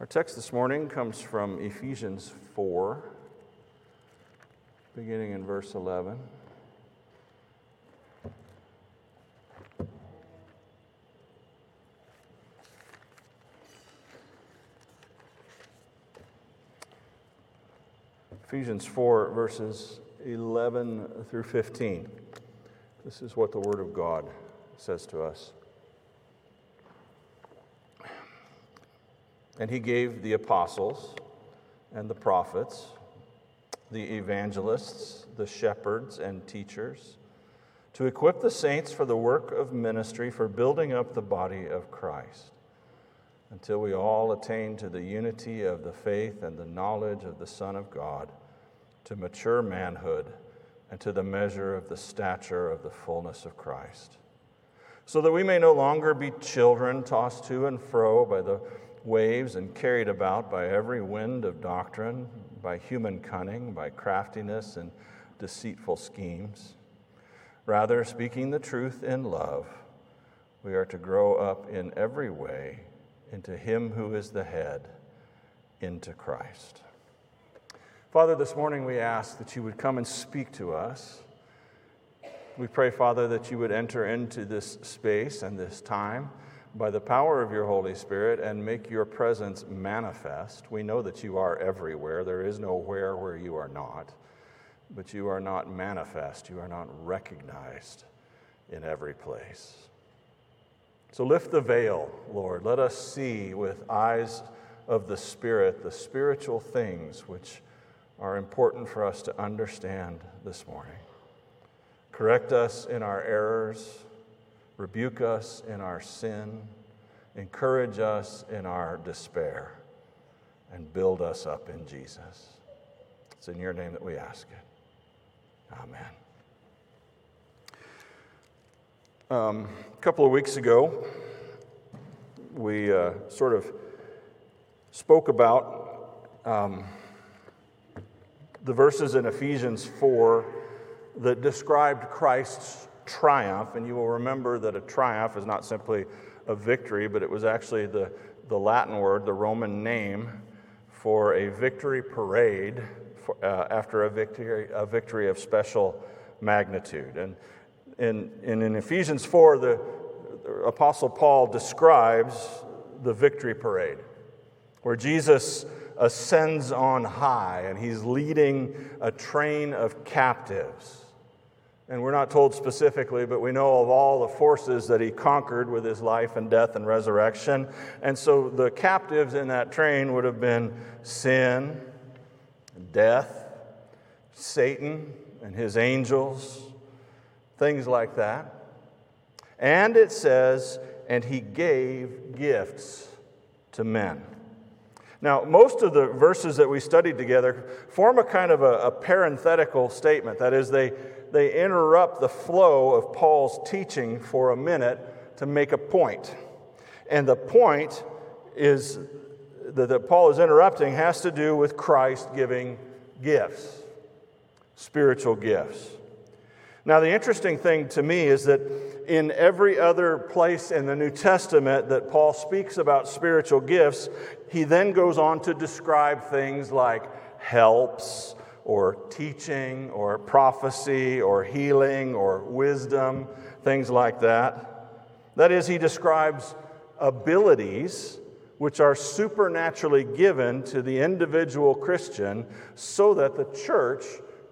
Our text this morning comes from Ephesians 4, beginning in verse 11. Ephesians 4, verses 11 through 15. This is what the Word of God says to us. And he gave the apostles and the prophets, the evangelists, the shepherds, and teachers to equip the saints for the work of ministry, for building up the body of Christ, until we all attain to the unity of the faith and the knowledge of the Son of God, to mature manhood, and to the measure of the stature of the fullness of Christ, so that we may no longer be children tossed to and fro by the waves and carried about by every wind of doctrine, by human cunning, by craftiness and deceitful schemes. Rather, speaking the truth in love, we are to grow up in every way into Him who is the head, into Christ. Father, this morning we ask that you would come and speak to us. We pray, Father, that you would enter into this space and this time by the power of your Holy Spirit and make your presence manifest. We know that you are everywhere. There is nowhere where you are not, but you are not manifest. You are not recognized in every place. So lift the veil, Lord. Let us see with eyes of the Spirit the spiritual things which are important for us to understand this morning. Correct us in our errors rebuke us in our sin, encourage us in our despair, and build us up in Jesus. It's in your name that we ask it. Amen. Um, a couple of weeks ago, we uh, sort of spoke about um, the verses in Ephesians 4 that described Christ's triumph, and you will remember that a triumph is not simply a victory, but it was actually the, the Latin word, the Roman name for a victory parade for, uh, after a victory, a victory of special magnitude. And in, in, in Ephesians 4, the, the Apostle Paul describes the victory parade, where Jesus ascends on high and he's leading a train of captives and we're not told specifically, but we know of all the forces that he conquered with his life and death and resurrection. And so the captives in that train would have been sin, death, Satan and his angels, things like that. And it says, and he gave gifts to men. Now, most of the verses that we studied together form a kind of a, a parenthetical statement. That is, they, they interrupt the flow of Paul's teaching for a minute to make a point. And the point is that, that Paul is interrupting has to do with Christ giving gifts, spiritual gifts. Now, the interesting thing to me is that in every other place in the New Testament that Paul speaks about spiritual gifts, he then goes on to describe things like helps or teaching or prophecy or healing or wisdom, things like that. That is, he describes abilities which are supernaturally given to the individual Christian so that the church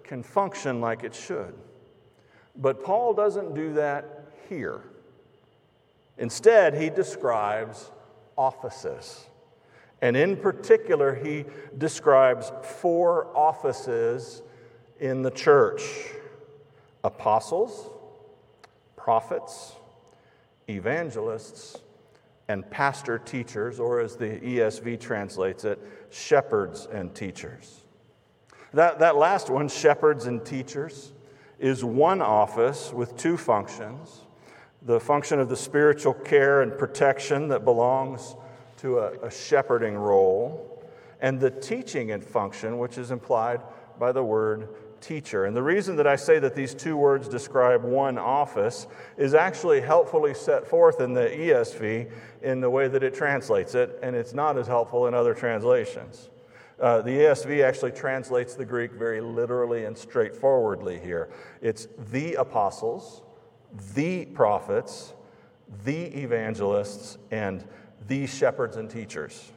can function like it should. But Paul doesn't do that here. Instead, he describes offices. And in particular, he describes four offices in the church apostles, prophets, evangelists, and pastor teachers, or as the ESV translates it, shepherds and teachers. That, that last one, shepherds and teachers, is one office with two functions the function of the spiritual care and protection that belongs to a, a shepherding role, and the teaching and function, which is implied by the word teacher. And the reason that I say that these two words describe one office is actually helpfully set forth in the ESV in the way that it translates it, and it's not as helpful in other translations. Uh, the ESV actually translates the Greek very literally and straightforwardly here. It's the apostles, the prophets, the evangelists, and the shepherds and teachers.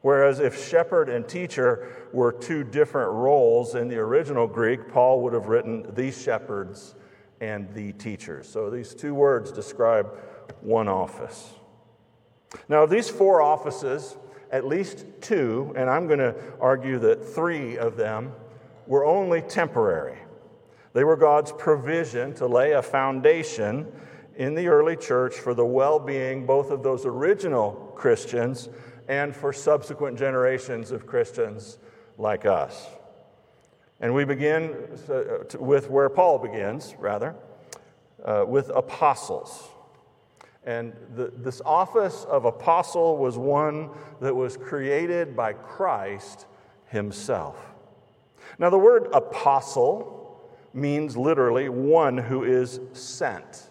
Whereas if shepherd and teacher were two different roles in the original Greek, Paul would have written these shepherds and the teachers. So these two words describe one office. Now, of these four offices, at least two, and I'm going to argue that three of them, were only temporary. They were God's provision to lay a foundation in the early church for the well being both of those original Christians and for subsequent generations of Christians like us. And we begin uh, with where Paul begins, rather, uh, with apostles. And the, this office of apostle was one that was created by Christ himself. Now, the word apostle means literally one who is sent.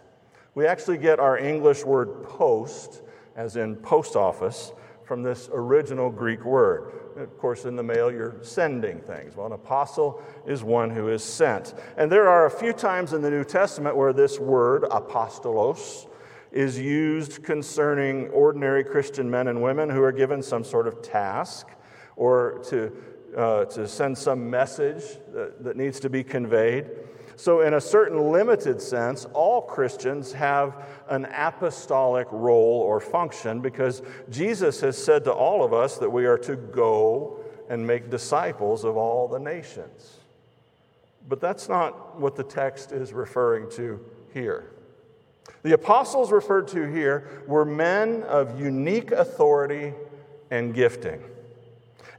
We actually get our English word post, as in post office, from this original Greek word. Of course, in the mail, you're sending things. Well, an apostle is one who is sent. And there are a few times in the New Testament where this word, apostolos, is used concerning ordinary Christian men and women who are given some sort of task or to, uh, to send some message that, that needs to be conveyed. So, in a certain limited sense, all Christians have an apostolic role or function because Jesus has said to all of us that we are to go and make disciples of all the nations. But that's not what the text is referring to here. The apostles referred to here were men of unique authority and gifting.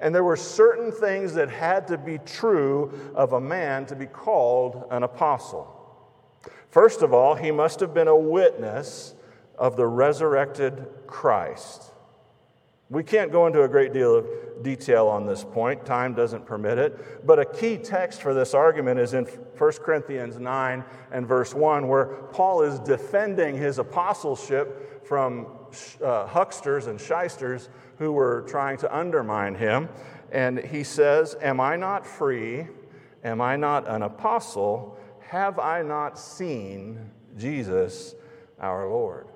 And there were certain things that had to be true of a man to be called an apostle. First of all, he must have been a witness of the resurrected Christ. We can't go into a great deal of detail on this point, time doesn't permit it. But a key text for this argument is in 1 Corinthians 9 and verse 1, where Paul is defending his apostleship from uh, hucksters and shysters who were trying to undermine him. And he says, Am I not free? Am I not an apostle? Have I not seen Jesus our Lord?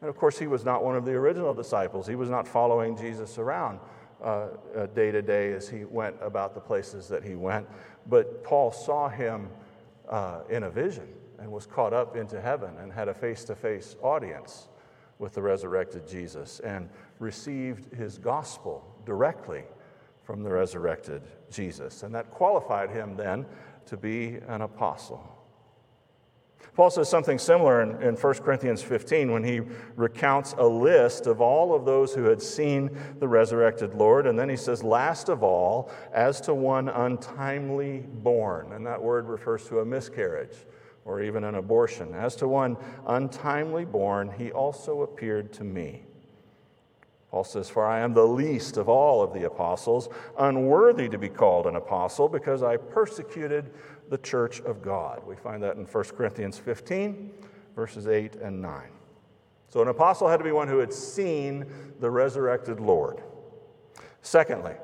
And of course, he was not one of the original disciples. He was not following Jesus around uh, uh, day to day as he went about the places that he went. But Paul saw him uh, in a vision and was caught up into heaven and had a face to face audience with the resurrected Jesus and received his gospel directly from the resurrected Jesus. And that qualified him then to be an apostle. Paul says something similar in, in 1 Corinthians 15 when he recounts a list of all of those who had seen the resurrected Lord. And then he says, last of all, as to one untimely born. And that word refers to a miscarriage or even an abortion. As to one untimely born, he also appeared to me. Paul says, For I am the least of all of the apostles, unworthy to be called an apostle, because I persecuted the church of God. We find that in 1 Corinthians 15, verses 8 and 9. So, an apostle had to be one who had seen the resurrected Lord. Secondly,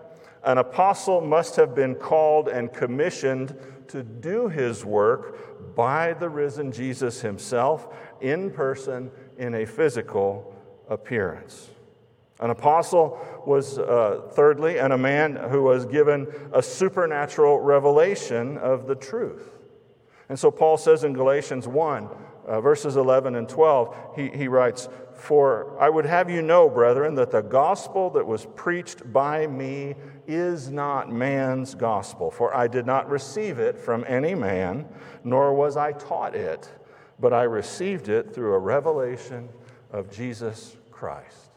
an apostle must have been called and commissioned to do his work by the risen Jesus himself in person in a physical appearance. An apostle was, uh, thirdly, and a man who was given a supernatural revelation of the truth. And so Paul says in Galatians 1, uh, verses 11 and 12, he, he writes, For I would have you know, brethren, that the gospel that was preached by me is not man's gospel. For I did not receive it from any man, nor was I taught it, but I received it through a revelation of Jesus Christ.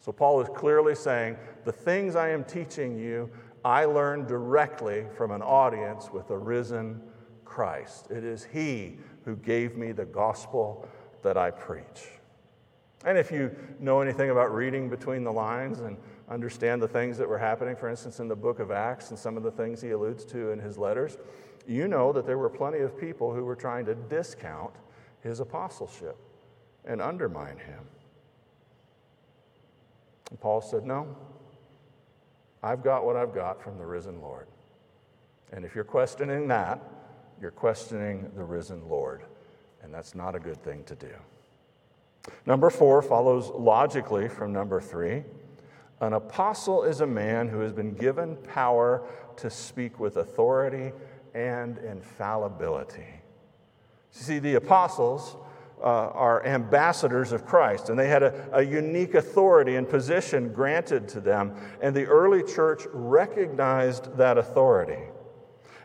So, Paul is clearly saying, The things I am teaching you, I learned directly from an audience with a risen Christ. It is He who gave me the gospel that I preach. And if you know anything about reading between the lines and understand the things that were happening, for instance, in the book of Acts and some of the things he alludes to in his letters, you know that there were plenty of people who were trying to discount his apostleship and undermine him. And Paul said, No, I've got what I've got from the risen Lord. And if you're questioning that, you're questioning the risen Lord. And that's not a good thing to do. Number four follows logically from number three. An apostle is a man who has been given power to speak with authority and infallibility. See, the apostles uh, are ambassadors of Christ, and they had a, a unique authority and position granted to them, and the early church recognized that authority.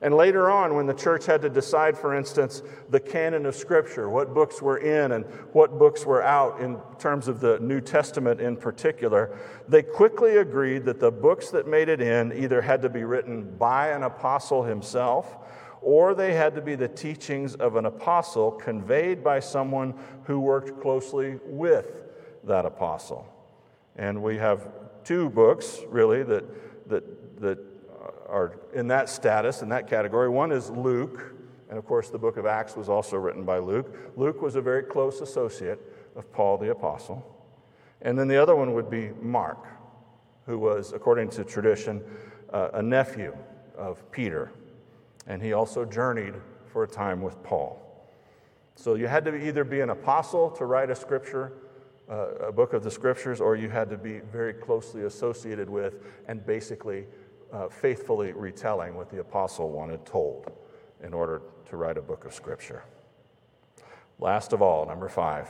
And later on, when the church had to decide, for instance, the canon of Scripture, what books were in and what books were out in terms of the New Testament in particular, they quickly agreed that the books that made it in either had to be written by an apostle himself or they had to be the teachings of an apostle conveyed by someone who worked closely with that apostle. And we have two books, really, that, that, that are in that status, in that category. One is Luke, and of course, the book of Acts was also written by Luke. Luke was a very close associate of Paul the Apostle. And then the other one would be Mark, who was, according to tradition, uh, a nephew of Peter. And he also journeyed for a time with Paul. So you had to either be an apostle to write a scripture, uh, a book of the scriptures, or you had to be very closely associated with and basically uh, faithfully retelling what the apostle wanted told in order to write a book of scripture. Last of all, number five,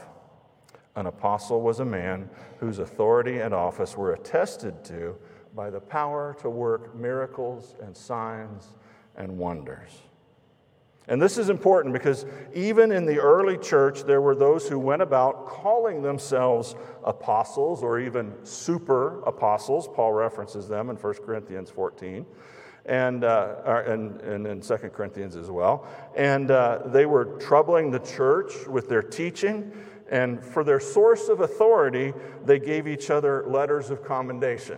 an apostle was a man whose authority and office were attested to by the power to work miracles and signs and wonders. And this is important because even in the early church, there were those who went about calling themselves apostles or even super apostles. Paul references them in 1 Corinthians 14 and, uh, and, and in 2 Corinthians as well. And uh, they were troubling the church with their teaching. And for their source of authority, they gave each other letters of commendation.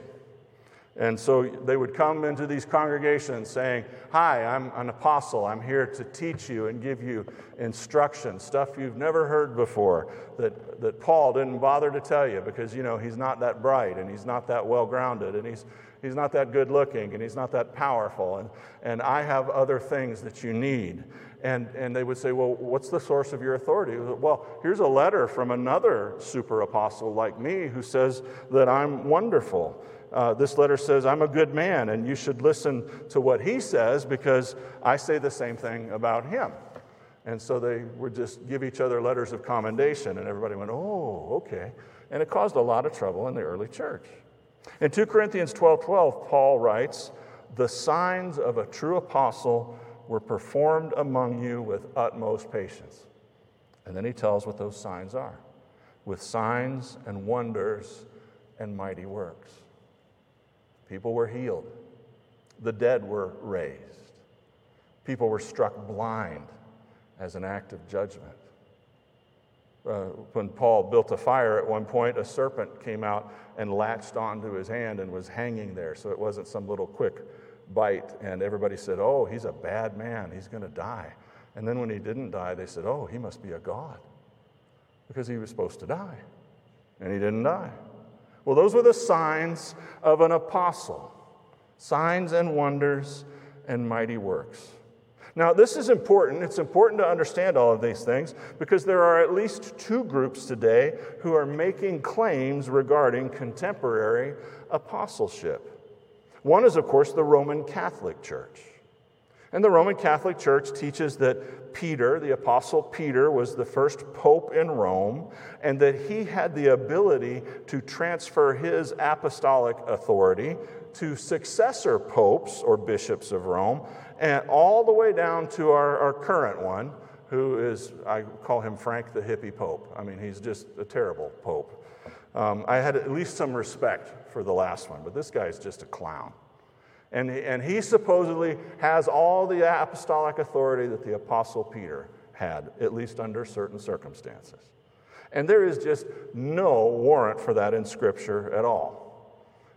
And so they would come into these congregations saying, Hi, I'm an apostle. I'm here to teach you and give you instruction, stuff you've never heard before that, that Paul didn't bother to tell you because, you know, he's not that bright and he's not that well grounded and he's, he's not that good looking and he's not that powerful. And, and I have other things that you need. And, and they would say, Well, what's the source of your authority? Well, here's a letter from another super apostle like me who says that I'm wonderful uh, this letter says, I'm a good man, and you should listen to what he says because I say the same thing about him. And so they would just give each other letters of commendation, and everybody went, Oh, okay. And it caused a lot of trouble in the early church. In 2 Corinthians 12 12, Paul writes, The signs of a true apostle were performed among you with utmost patience. And then he tells what those signs are with signs and wonders and mighty works. People were healed. The dead were raised. People were struck blind as an act of judgment. Uh, when Paul built a fire at one point, a serpent came out and latched onto his hand and was hanging there. So it wasn't some little quick bite. And everybody said, Oh, he's a bad man. He's going to die. And then when he didn't die, they said, Oh, he must be a god because he was supposed to die. And he didn't die. Well, those were the signs of an apostle signs and wonders and mighty works. Now, this is important. It's important to understand all of these things because there are at least two groups today who are making claims regarding contemporary apostleship. One is, of course, the Roman Catholic Church. And the Roman Catholic Church teaches that Peter, the Apostle Peter, was the first pope in Rome, and that he had the ability to transfer his apostolic authority to successor popes or bishops of Rome, and all the way down to our, our current one, who is, I call him Frank the hippie pope. I mean, he's just a terrible pope. Um, I had at least some respect for the last one, but this guy's just a clown. And, and he supposedly has all the apostolic authority that the Apostle Peter had, at least under certain circumstances. And there is just no warrant for that in Scripture at all.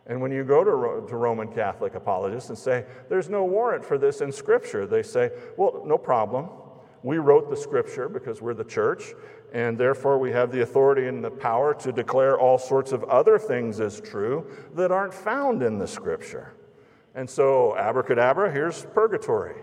And when you go to, to Roman Catholic apologists and say, there's no warrant for this in Scripture, they say, well, no problem. We wrote the Scripture because we're the church, and therefore we have the authority and the power to declare all sorts of other things as true that aren't found in the Scripture. And so, abracadabra, here's purgatory.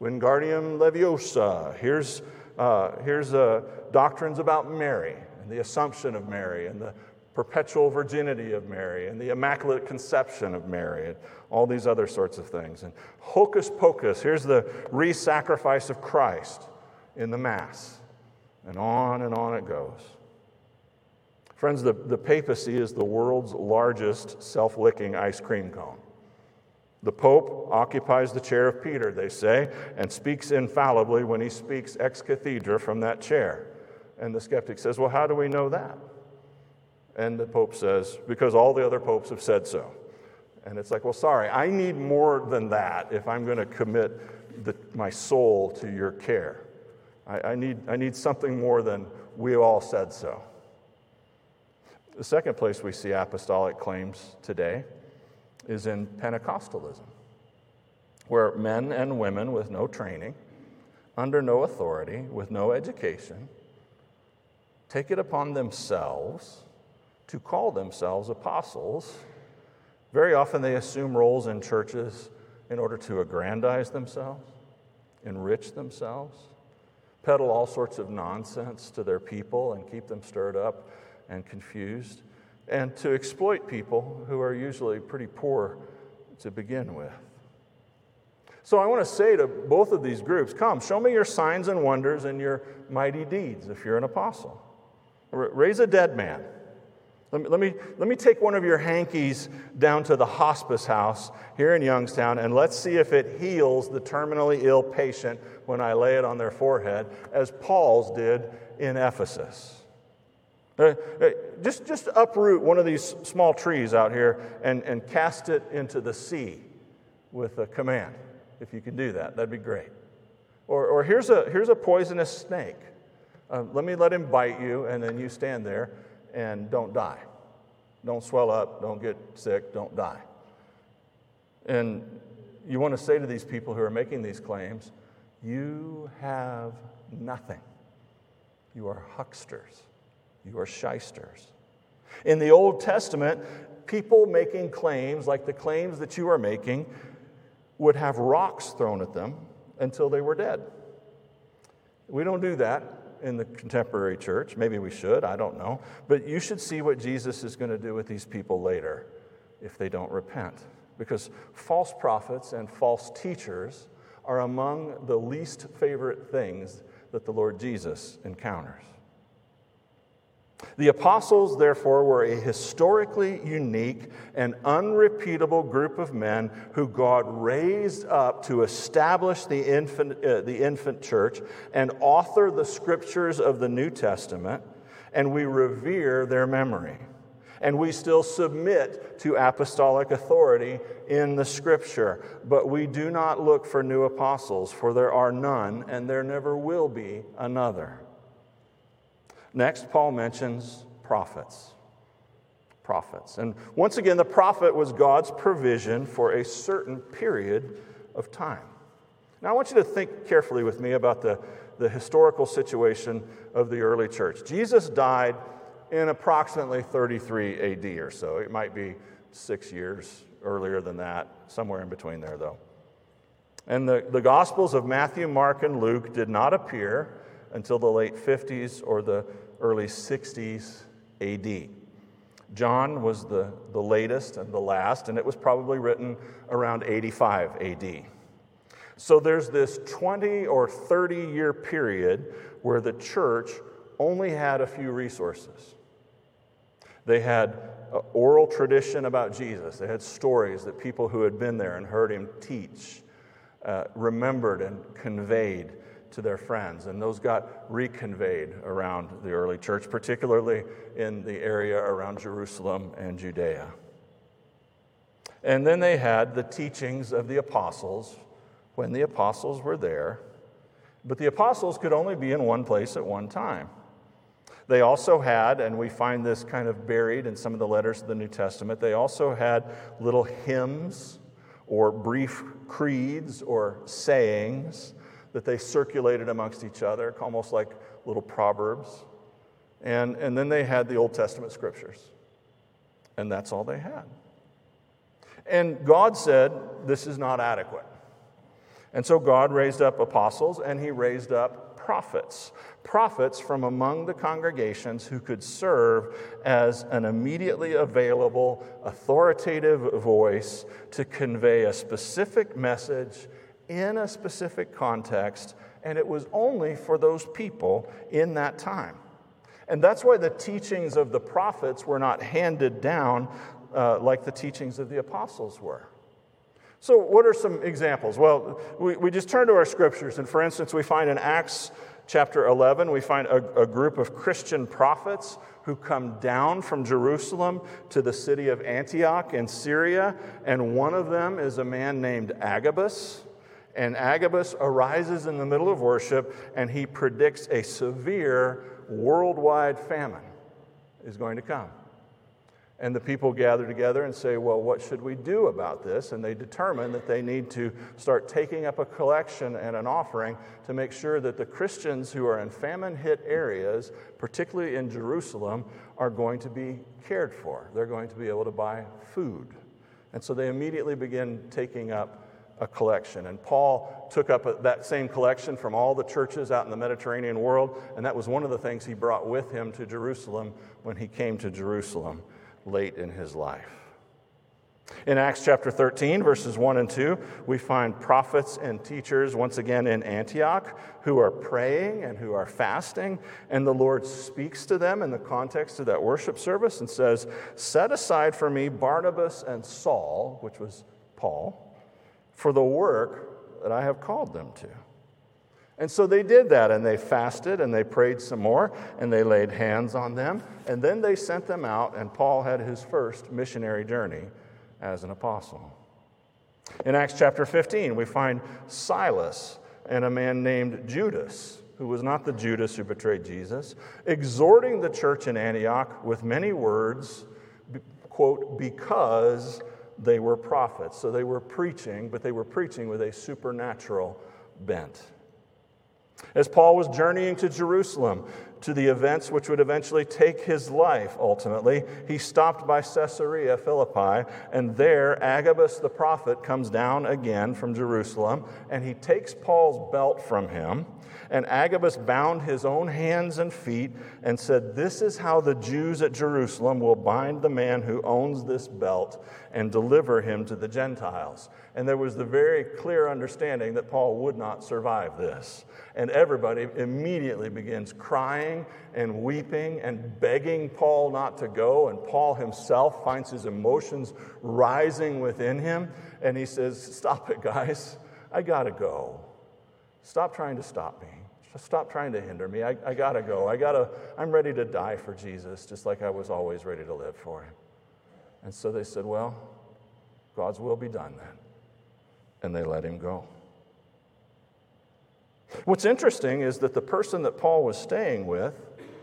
Wingardium Leviosa, here's, uh, here's uh, doctrines about Mary and the assumption of Mary and the perpetual virginity of Mary and the immaculate conception of Mary and all these other sorts of things. And hocus pocus, here's the re sacrifice of Christ in the Mass. And on and on it goes. Friends, the, the papacy is the world's largest self licking ice cream cone. The Pope occupies the chair of Peter, they say, and speaks infallibly when he speaks ex cathedra from that chair. And the skeptic says, Well, how do we know that? And the Pope says, Because all the other popes have said so. And it's like, Well, sorry, I need more than that if I'm going to commit the, my soul to your care. I, I, need, I need something more than we all said so. The second place we see apostolic claims today is in Pentecostalism, where men and women with no training, under no authority, with no education, take it upon themselves to call themselves apostles. Very often they assume roles in churches in order to aggrandize themselves, enrich themselves, peddle all sorts of nonsense to their people and keep them stirred up and confused, and to exploit people who are usually pretty poor to begin with. So I want to say to both of these groups come, show me your signs and wonders and your mighty deeds if you're an apostle. Raise a dead man. Let me, let, me, let me take one of your hankies down to the hospice house here in Youngstown and let's see if it heals the terminally ill patient when I lay it on their forehead, as Paul's did in Ephesus. Just, just uproot one of these small trees out here and, and cast it into the sea with a command. If you can do that, that'd be great. Or, or here's, a, here's a poisonous snake. Uh, let me let him bite you, and then you stand there and don't die. Don't swell up, don't get sick, don't die. And you want to say to these people who are making these claims, you have nothing. You are hucksters. You are shysters. In the Old Testament, people making claims like the claims that you are making would have rocks thrown at them until they were dead. We don't do that in the contemporary church. Maybe we should, I don't know. But you should see what Jesus is going to do with these people later if they don't repent. Because false prophets and false teachers are among the least favorite things that the Lord Jesus encounters. The apostles, therefore, were a historically unique and unrepeatable group of men who God raised up to establish the infant, uh, the infant church and author the scriptures of the New Testament, and we revere their memory. And we still submit to apostolic authority in the scripture. But we do not look for new apostles, for there are none, and there never will be another. Next, Paul mentions prophets. Prophets. And once again, the prophet was God's provision for a certain period of time. Now, I want you to think carefully with me about the, the historical situation of the early church. Jesus died in approximately 33 AD or so. It might be six years earlier than that, somewhere in between there, though. And the, the Gospels of Matthew, Mark, and Luke did not appear until the late 50s or the early 60s AD. John was the, the latest and the last, and it was probably written around 85 AD. So there's this 20 or 30 year period where the church only had a few resources. They had oral tradition about Jesus, they had stories that people who had been there and heard him teach uh, remembered and conveyed to their friends. And those got reconveyed around the early church, particularly in the area around Jerusalem and Judea. And then they had the teachings of the apostles when the apostles were there. But the apostles could only be in one place at one time. They also had, and we find this kind of buried in some of the letters of the New Testament, they also had little hymns or brief creeds or sayings that they circulated amongst each other, almost like little proverbs. And, and then they had the Old Testament scriptures. And that's all they had. And God said, This is not adequate. And so God raised up apostles and he raised up prophets. Prophets from among the congregations who could serve as an immediately available, authoritative voice to convey a specific message in a specific context, and it was only for those people in that time. And that's why the teachings of the prophets were not handed down uh, like the teachings of the apostles were. So, what are some examples? Well, we, we just turn to our scriptures, and for instance, we find in Acts chapter 11, we find a, a group of Christian prophets who come down from Jerusalem to the city of Antioch in Syria, and one of them is a man named Agabus. And Agabus arises in the middle of worship and he predicts a severe worldwide famine is going to come. And the people gather together and say, Well, what should we do about this? And they determine that they need to start taking up a collection and an offering to make sure that the Christians who are in famine hit areas, particularly in Jerusalem, are going to be cared for. They're going to be able to buy food. And so they immediately begin taking up a collection. And Paul took up that same collection from all the churches out in the Mediterranean world, and that was one of the things he brought with him to Jerusalem when he came to Jerusalem late in his life. In Acts chapter 13, verses 1 and 2, we find prophets and teachers once again in Antioch who are praying and who are fasting, and the Lord speaks to them in the context of that worship service and says, Set aside for me Barnabas and Saul, which was Paul for the work that I have called them to. And so they did that, and they fasted, and they prayed some more, and they laid hands on them, and then they sent them out, and Paul had his first missionary journey as an apostle. In Acts chapter 15, we find Silas and a man named Judas, who was not the Judas who betrayed Jesus, exhorting the church in Antioch with many words, quote, because they were prophets. So they were preaching, but they were preaching with a supernatural bent. As Paul was journeying to Jerusalem, to the events which would eventually take his life ultimately, he stopped by Caesarea Philippi, and there Agabus the prophet comes down again from Jerusalem, and he takes Paul's belt from him and Agabus bound his own hands and feet and said, This is how the Jews at Jerusalem will bind the man who owns this belt and deliver him to the Gentiles. And there was the very clear understanding that Paul would not survive this. And everybody immediately begins crying and weeping and begging Paul not to go. And Paul himself finds his emotions rising within him. And he says, Stop it, guys. I got to go. Stop trying to stop me. Just Stop trying to hinder me. I, I gotta go. I gotta, I'm ready to die for Jesus, just like I was always ready to live for him. And so they said, Well, God's will be done then. And they let him go. What's interesting is that the person that Paul was staying with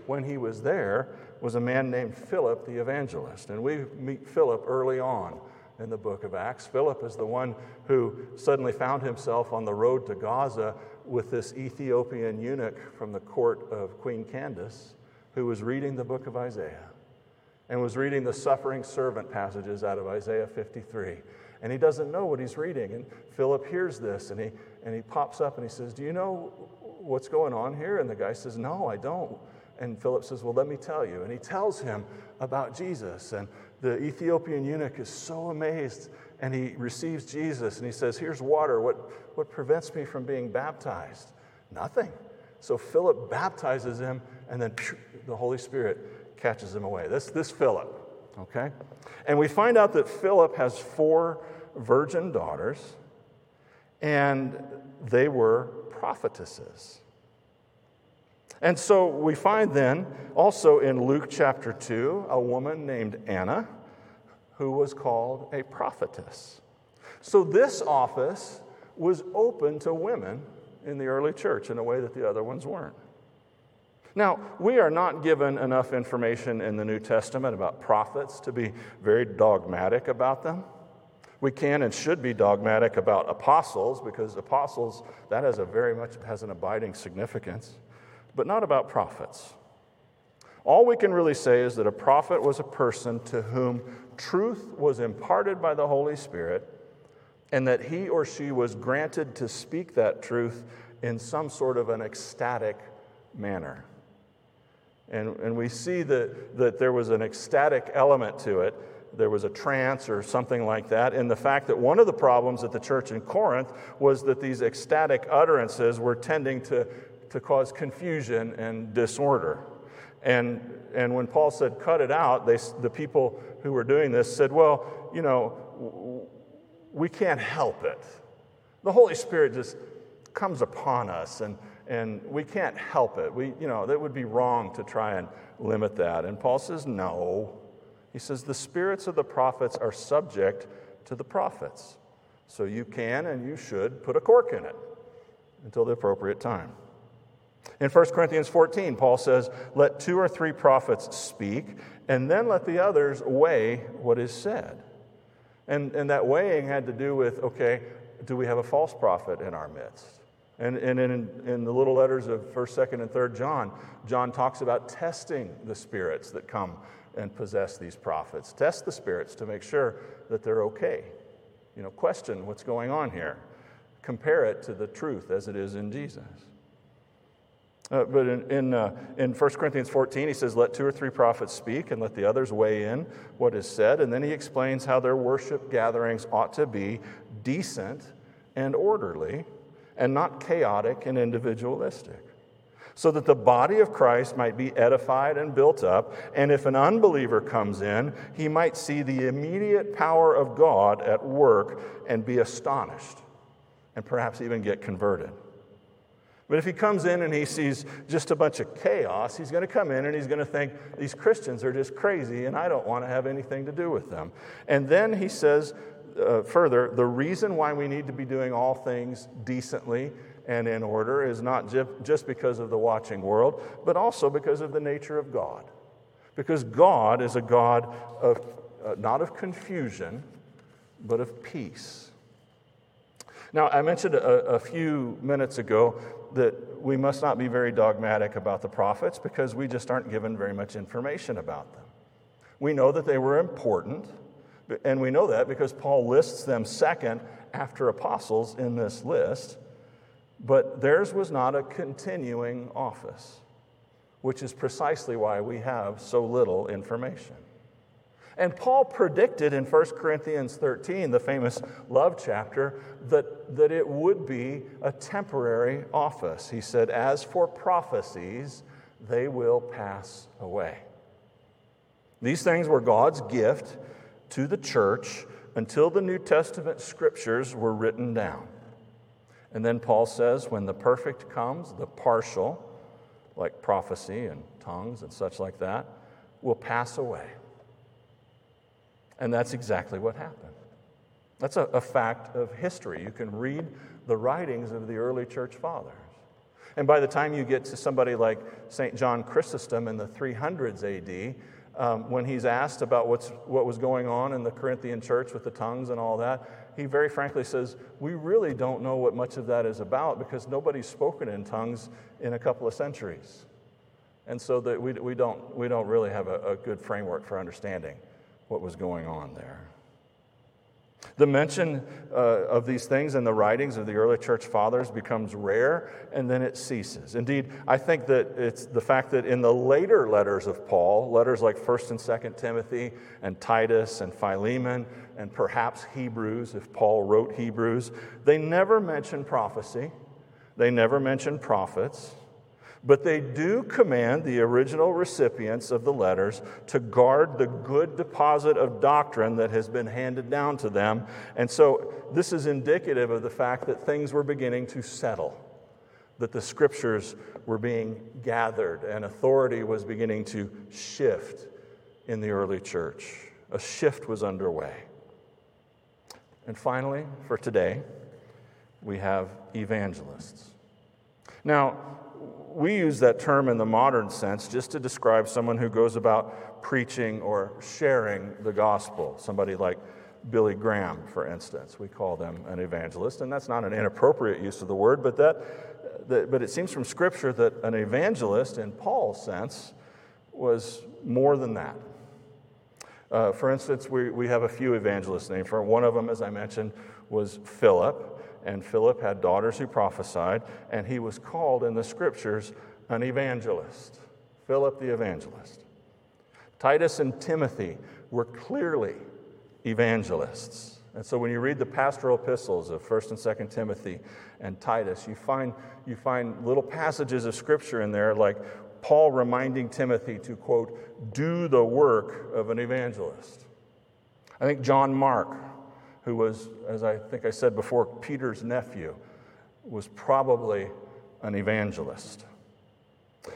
when he was there was a man named Philip the evangelist. And we meet Philip early on in the book of Acts. Philip is the one who suddenly found himself on the road to Gaza with this Ethiopian eunuch from the court of Queen Candace who was reading the book of Isaiah and was reading the suffering servant passages out of Isaiah 53. And he doesn't know what he's reading. And Philip hears this and he, and he pops up and he says, Do you know what's going on here? And the guy says, No, I don't. And Philip says, Well, let me tell you. And he tells him about Jesus. And the Ethiopian eunuch is so amazed and he receives Jesus and he says, Here's water. What, what prevents me from being baptized? Nothing. So Philip baptizes him and then the Holy Spirit catches him away. This, this Philip, okay? And we find out that Philip has four virgin daughters and they were prophetesses. And so we find then also in Luke chapter 2 a woman named Anna who was called a prophetess. So this office was open to women in the early church in a way that the other ones weren't. Now, we are not given enough information in the New Testament about prophets to be very dogmatic about them. We can and should be dogmatic about apostles because apostles, that has a very much has an abiding significance, but not about prophets. All we can really say is that a prophet was a person to whom truth was imparted by the Holy Spirit and that he or she was granted to speak that truth in some sort of an ecstatic manner. And, and we see that, that there was an ecstatic element to it. There was a trance or something like that. And the fact that one of the problems at the church in Corinth was that these ecstatic utterances were tending to, to cause confusion and disorder. And, and when Paul said, cut it out, they, the people who were doing this said, well, you know, we can't help it. The Holy Spirit just comes upon us and, and we can't help it. We, you know, that would be wrong to try and limit that. And Paul says, no. He says, the spirits of the prophets are subject to the prophets. So you can and you should put a cork in it until the appropriate time. In 1 Corinthians 14, Paul says, Let two or three prophets speak, and then let the others weigh what is said. And, and that weighing had to do with okay, do we have a false prophet in our midst? And, and in, in the little letters of 1st, 2nd, and 3rd John, John talks about testing the spirits that come and possess these prophets. Test the spirits to make sure that they're okay. You know, question what's going on here. Compare it to the truth as it is in Jesus. Uh, but in, in, uh, in 1 Corinthians 14, he says, Let two or three prophets speak and let the others weigh in what is said. And then he explains how their worship gatherings ought to be decent and orderly and not chaotic and individualistic, so that the body of Christ might be edified and built up. And if an unbeliever comes in, he might see the immediate power of God at work and be astonished and perhaps even get converted. But if he comes in and he sees just a bunch of chaos, he's going to come in and he's going to think, these Christians are just crazy and I don't want to have anything to do with them. And then he says uh, further, the reason why we need to be doing all things decently and in order is not just because of the watching world, but also because of the nature of God. Because God is a God of uh, not of confusion, but of peace. Now, I mentioned a, a few minutes ago that we must not be very dogmatic about the prophets because we just aren't given very much information about them. We know that they were important, and we know that because Paul lists them second after apostles in this list, but theirs was not a continuing office, which is precisely why we have so little information. And Paul predicted in 1 Corinthians 13, the famous love chapter, that, that it would be a temporary office. He said, As for prophecies, they will pass away. These things were God's gift to the church until the New Testament scriptures were written down. And then Paul says, when the perfect comes, the partial, like prophecy and tongues and such like that, will pass away. And that's exactly what happened. That's a, a, fact of history. You can read the writings of the early church fathers. And by the time you get to somebody like St. John Chrysostom in the 300s AD, um, when he's asked about what's, what was going on in the Corinthian church with the tongues and all that, he very frankly says, We really don't know what much of that is about because nobody's spoken in tongues in a couple of centuries. And so that we, we, don't, we don't really have a, a good framework for understanding what was going on there. The mention uh, of these things in the writings of the early church fathers becomes rare and then it ceases. Indeed, I think that it's the fact that in the later letters of Paul, letters like 1st and 2nd Timothy and Titus and Philemon and perhaps Hebrews, if Paul wrote Hebrews, they never mention prophecy, they never mention prophets, but they do command the original recipients of the letters to guard the good deposit of doctrine that has been handed down to them. And so this is indicative of the fact that things were beginning to settle, that the scriptures were being gathered, and authority was beginning to shift in the early church. A shift was underway. And finally, for today, we have evangelists. Now, we use that term in the modern sense just to describe someone who goes about preaching or sharing the gospel. Somebody like Billy Graham, for instance. We call them an evangelist, and that's not an inappropriate use of the word, but, that, that, but it seems from Scripture that an evangelist, in Paul's sense, was more than that. Uh, for instance, we, we have a few evangelists named for one of them, as I mentioned, was Philip and Philip had daughters who prophesied, and he was called in the scriptures an evangelist. Philip the evangelist. Titus and Timothy were clearly evangelists. And so when you read the pastoral epistles of 1st and 2nd Timothy and Titus, you find, you find little passages of scripture in there like Paul reminding Timothy to, quote, do the work of an evangelist. I think John Mark who was, as I think I said before, Peter's nephew, was probably an evangelist.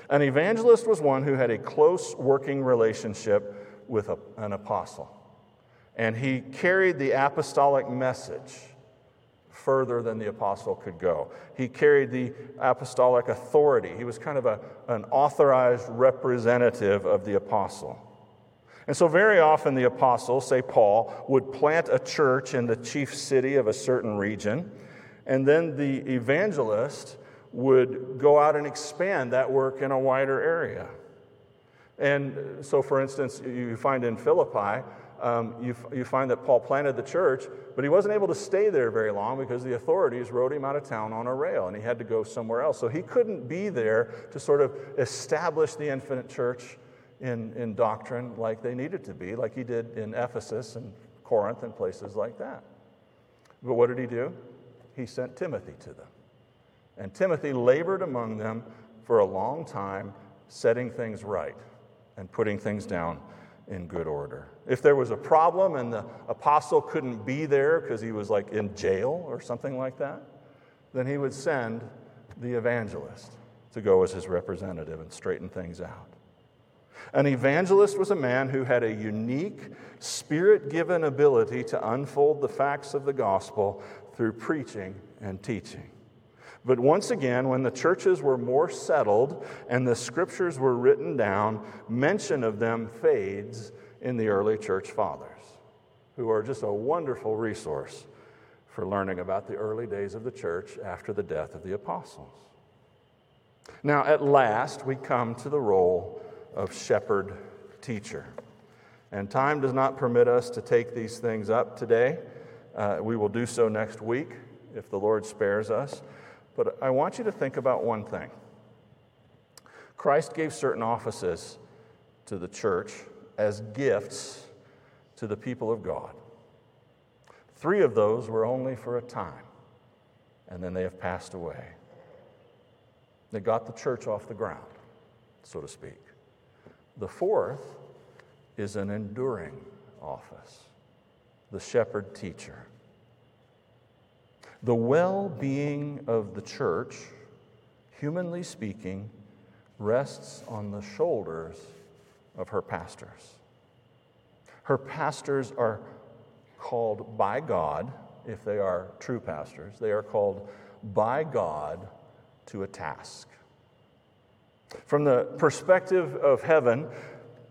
An evangelist was one who had a close working relationship with a, an apostle. And he carried the apostolic message further than the apostle could go. He carried the apostolic authority. He was kind of a, an authorized representative of the apostle. And so, very often, the apostles, say Paul, would plant a church in the chief city of a certain region, and then the evangelist would go out and expand that work in a wider area. And so, for instance, you find in Philippi, um, you, you find that Paul planted the church, but he wasn't able to stay there very long because the authorities rode him out of town on a rail and he had to go somewhere else. So he couldn't be there to sort of establish the infinite church in, in doctrine like they needed to be, like he did in Ephesus and Corinth and places like that. But what did he do? He sent Timothy to them. And Timothy labored among them for a long time, setting things right and putting things down in good order. If there was a problem and the apostle couldn't be there because he was like in jail or something like that, then he would send the evangelist to go as his representative and straighten things out. An evangelist was a man who had a unique, spirit given ability to unfold the facts of the gospel through preaching and teaching. But once again, when the churches were more settled and the scriptures were written down, mention of them fades in the early church fathers, who are just a wonderful resource for learning about the early days of the church after the death of the apostles. Now, at last, we come to the role of shepherd teacher. And time does not permit us to take these things up today. Uh, we will do so next week if the Lord spares us. But I want you to think about one thing Christ gave certain offices to the church as gifts to the people of God. Three of those were only for a time, and then they have passed away. They got the church off the ground, so to speak. The fourth is an enduring office the shepherd teacher. The well being of the church, humanly speaking, rests on the shoulders of her pastors. Her pastors are called by God, if they are true pastors, they are called by God to a task. From the perspective of heaven,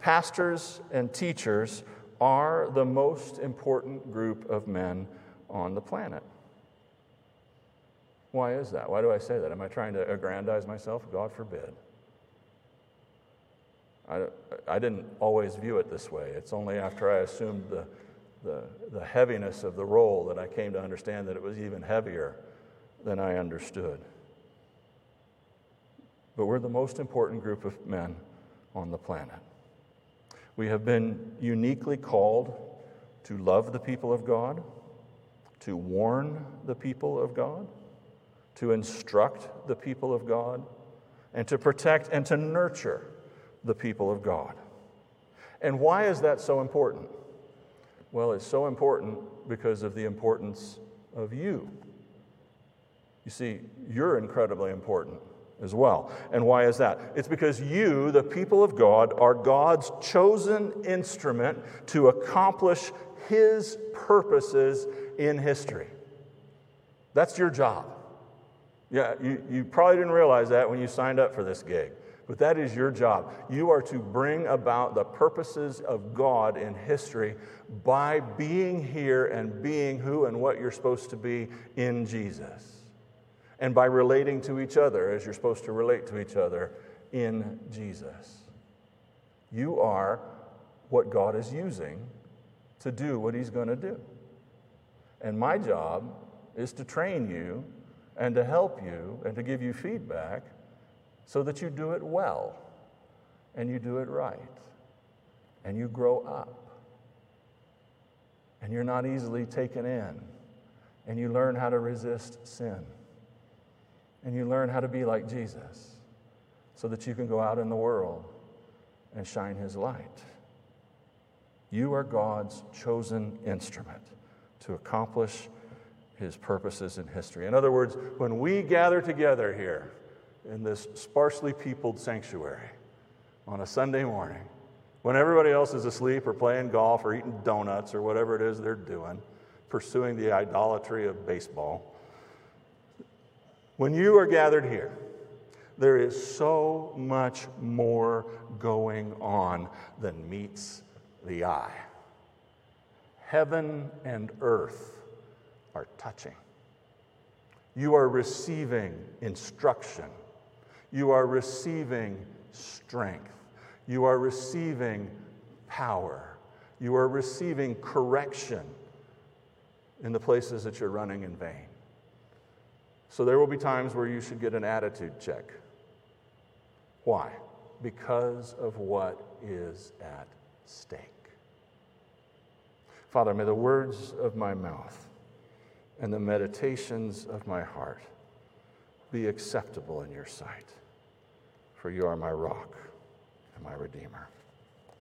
pastors and teachers are the most important group of men on the planet. Why is that? Why do I say that? Am I trying to aggrandize myself? God forbid. I, I didn't always view it this way. It's only after I assumed the, the, the heaviness of the role that I came to understand that it was even heavier than I understood but we're the most important group of men on the planet. We have been uniquely called to love the people of God, to warn the people of God, to instruct the people of God, and to protect and to nurture the people of God. And why is that so important? Well, it's so important because of the importance of you. You see, you're incredibly important as well. And why is that? It's because you, the people of God, are God's chosen instrument to accomplish His purposes in history. That's your job. Yeah, you, you probably didn't realize that when you signed up for this gig, but that is your job. You are to bring about the purposes of God in history by being here and being who and what you're supposed to be in Jesus, and by relating to each other as you're supposed to relate to each other in Jesus. You are what God is using to do what He's going to do. And my job is to train you and to help you and to give you feedback so that you do it well and you do it right and you grow up and you're not easily taken in and you learn how to resist sin and you learn how to be like Jesus so that you can go out in the world and shine his light. You are God's chosen instrument to accomplish his purposes in history. In other words, when we gather together here in this sparsely peopled sanctuary on a Sunday morning, when everybody else is asleep or playing golf or eating donuts or whatever it is they're doing, pursuing the idolatry of baseball, when you are gathered here, there is so much more going on than meets the eye. Heaven and earth are touching. You are receiving instruction. You are receiving strength. You are receiving power. You are receiving correction in the places that you're running in vain. So there will be times where you should get an attitude check. Why? Because of what is at stake. Father, may the words of my mouth and the meditations of my heart be acceptable in your sight, for you are my rock and my redeemer.